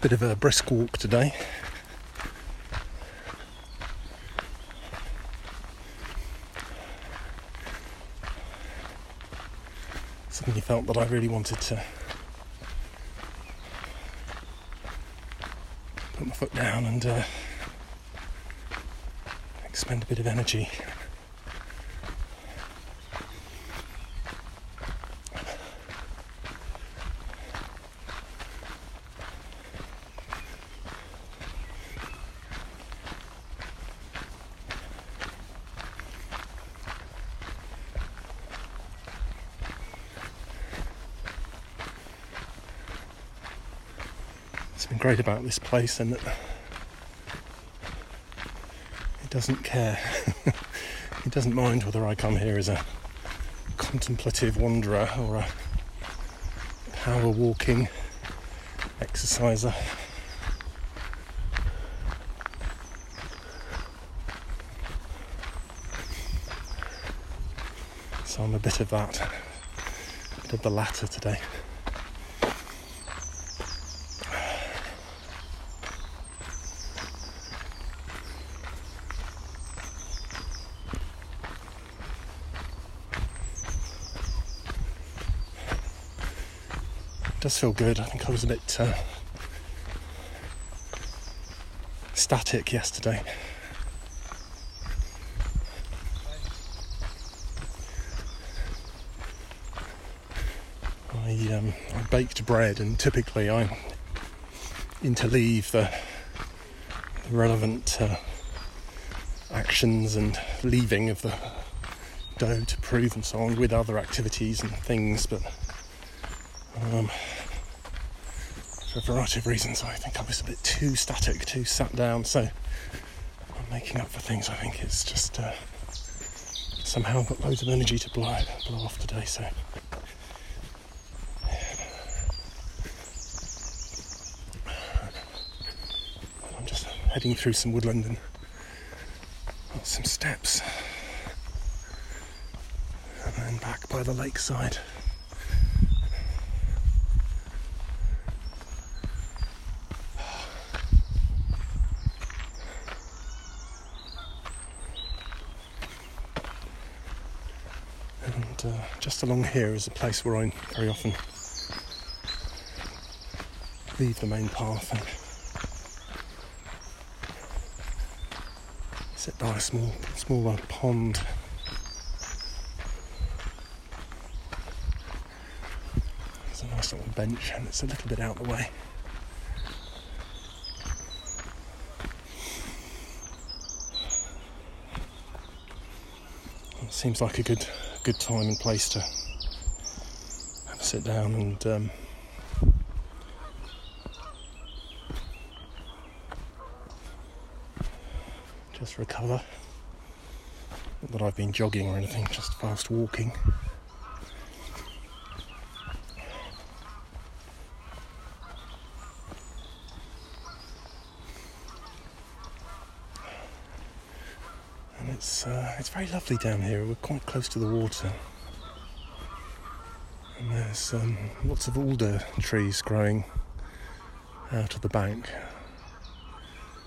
Bit of a brisk walk today. Suddenly felt that I really wanted to put my foot down and uh, expend a bit of energy. It's been great about this place and that it doesn't care. it doesn't mind whether I come here as a contemplative wanderer or a power walking exerciser. So I'm a bit of that, a bit of the latter today. Does feel good. I think I was a bit uh, static yesterday. I, um, I baked bread, and typically I interleave the, the relevant uh, actions and leaving of the dough to prove and so on with other activities and things, but um, for a variety of reasons, I think I was a bit too static, too sat down. So I'm making up for things. I think it's just uh, somehow got loads of energy to blow blow off today. So. I'm just heading through some woodland and some steps, and then back by the lakeside. And uh, just along here is a place where I very often leave the main path and sit by a small, small uh, pond. There's a nice little bench and it's a little bit out the way. It seems like a good good time and place to have a sit down and um, just recover. Not that I've been jogging or anything, just fast walking. It's uh, it's very lovely down here. We're quite close to the water, and there's um, lots of alder trees growing out of the bank.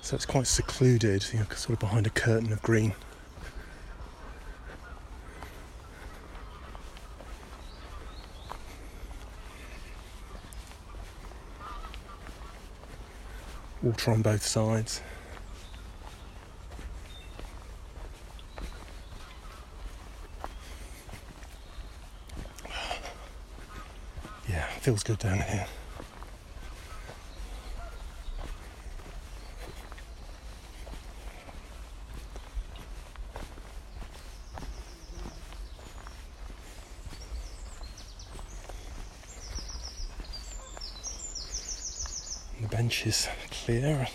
So it's quite secluded, you know, sort of behind a curtain of green. Water on both sides. Yeah, feels good down here. The bench is clear,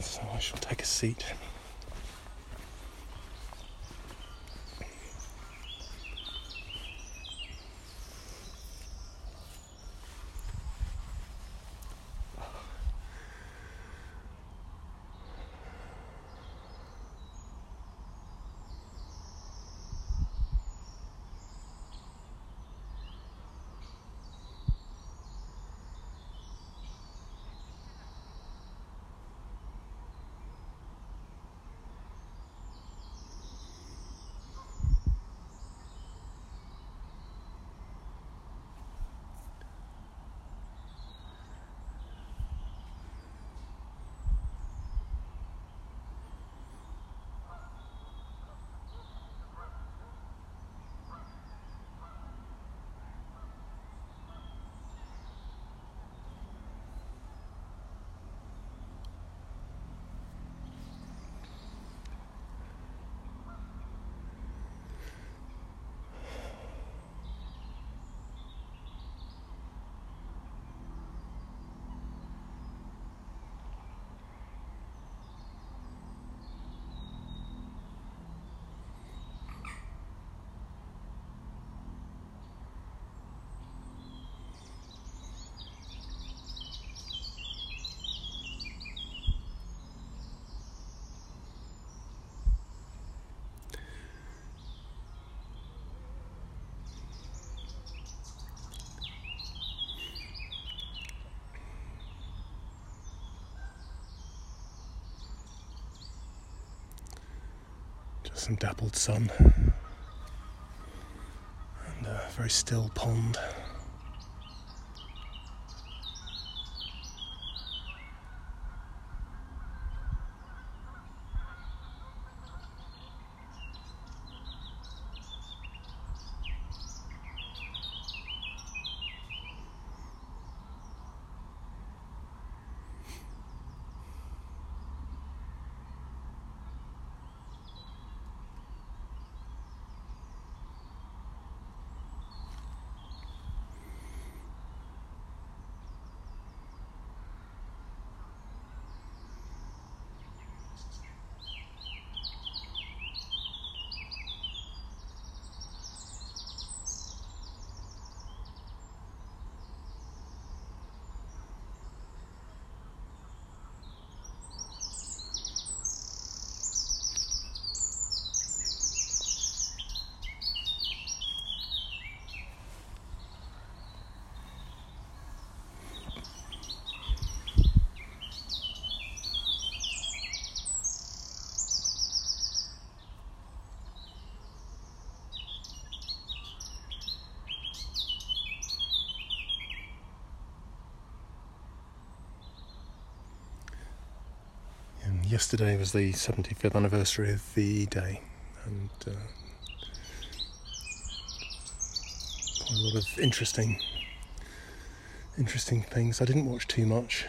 so I shall take a seat. Some dappled sun and a very still pond. Yesterday was the 75th anniversary of the Day, and uh, a lot of interesting, interesting things. I didn't watch too much,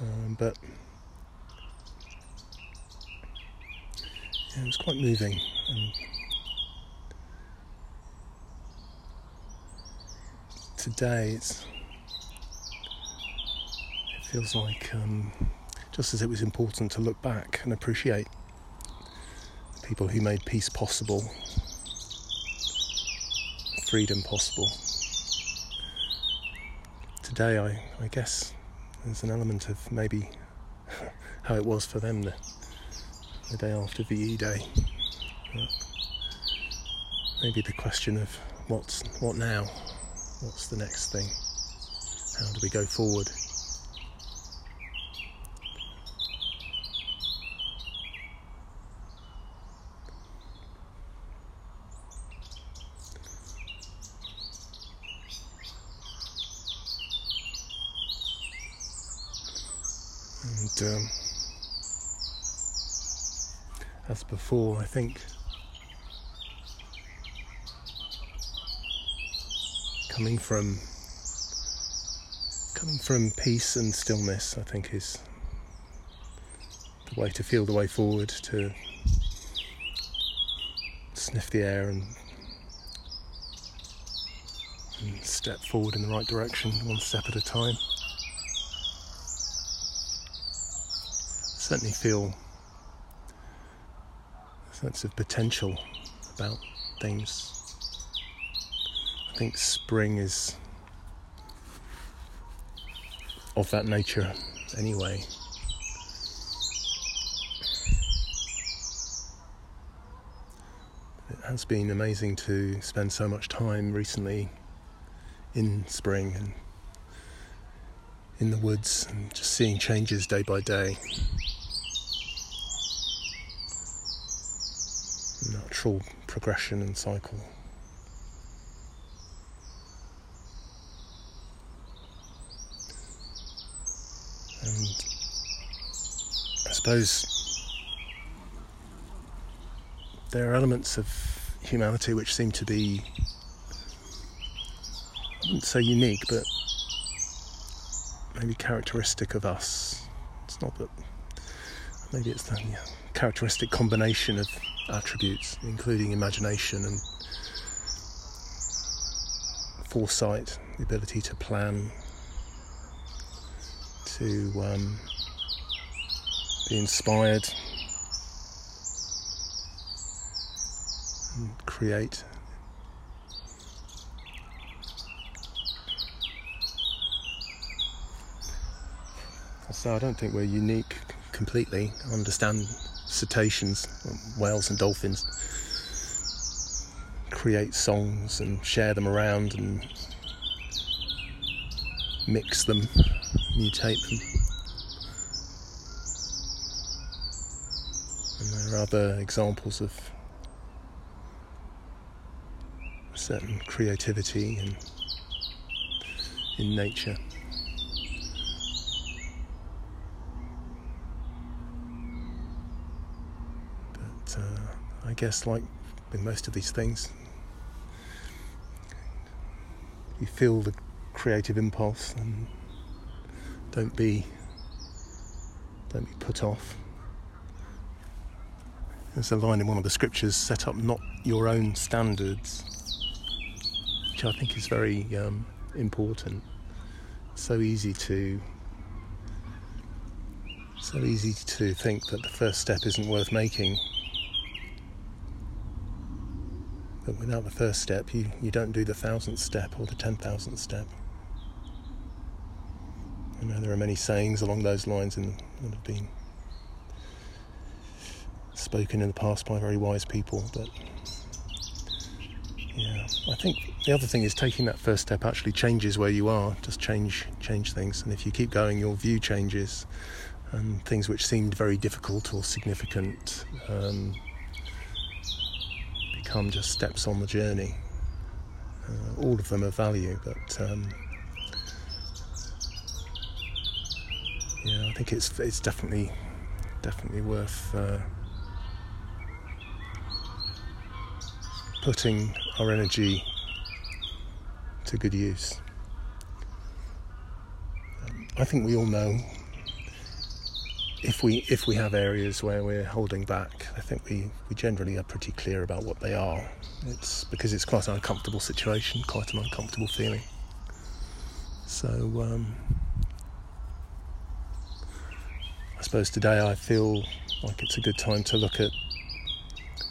um, but yeah, it was quite moving. And today, it feels like. Um, just as it was important to look back and appreciate people who made peace possible, freedom possible. Today, I, I guess there's an element of maybe how it was for them the, the day after VE Day. Maybe the question of what's what now? What's the next thing? How do we go forward? And um, as before, I think coming from coming from peace and stillness, I think is the way to feel the way forward. To sniff the air and, and step forward in the right direction, one step at a time. Certainly feel a sense of potential about things. I think spring is of that nature anyway. It has been amazing to spend so much time recently in spring and in the woods and just seeing changes day by day. Natural progression and cycle. And I suppose there are elements of humanity which seem to be, say unique, but maybe characteristic of us. It's not that, maybe it's the yeah, characteristic combination of attributes, including imagination and foresight, the ability to plan, to um, be inspired, and create. So I don't think we're unique completely. I understand cetaceans, whales and dolphins, create songs and share them around and mix them, mutate them. And there are other examples of certain creativity in, in nature. Guess, like with most of these things, you feel the creative impulse and don't be don't be put off. There's a line in one of the scriptures set up not your own standards, which I think is very um, important. so easy to so easy to think that the first step isn't worth making. But without the first step, you, you don't do the thousandth step or the ten thousandth step. I know there are many sayings along those lines in, that have been spoken in the past by very wise people, but yeah, I think the other thing is taking that first step actually changes where you are, just change change things, and if you keep going, your view changes, and things which seemed very difficult or significant um, become just steps on the journey. Uh, all of them are value, but. Um, yeah, I think it's it's definitely definitely worth uh, putting our energy to good use. Um, I think we all know if we if we have areas where we're holding back, I think we, we generally are pretty clear about what they are. It's because it's quite an uncomfortable situation, quite an uncomfortable feeling. So um, I suppose today I feel like it's a good time to look at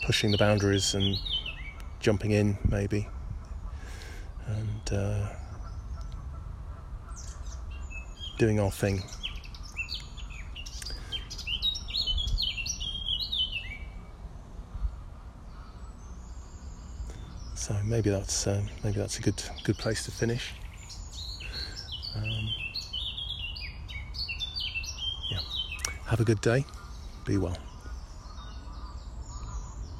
pushing the boundaries and jumping in, maybe, and uh, doing our thing. So maybe that's uh, maybe that's a good good place to finish. Um, have a good day. Be well.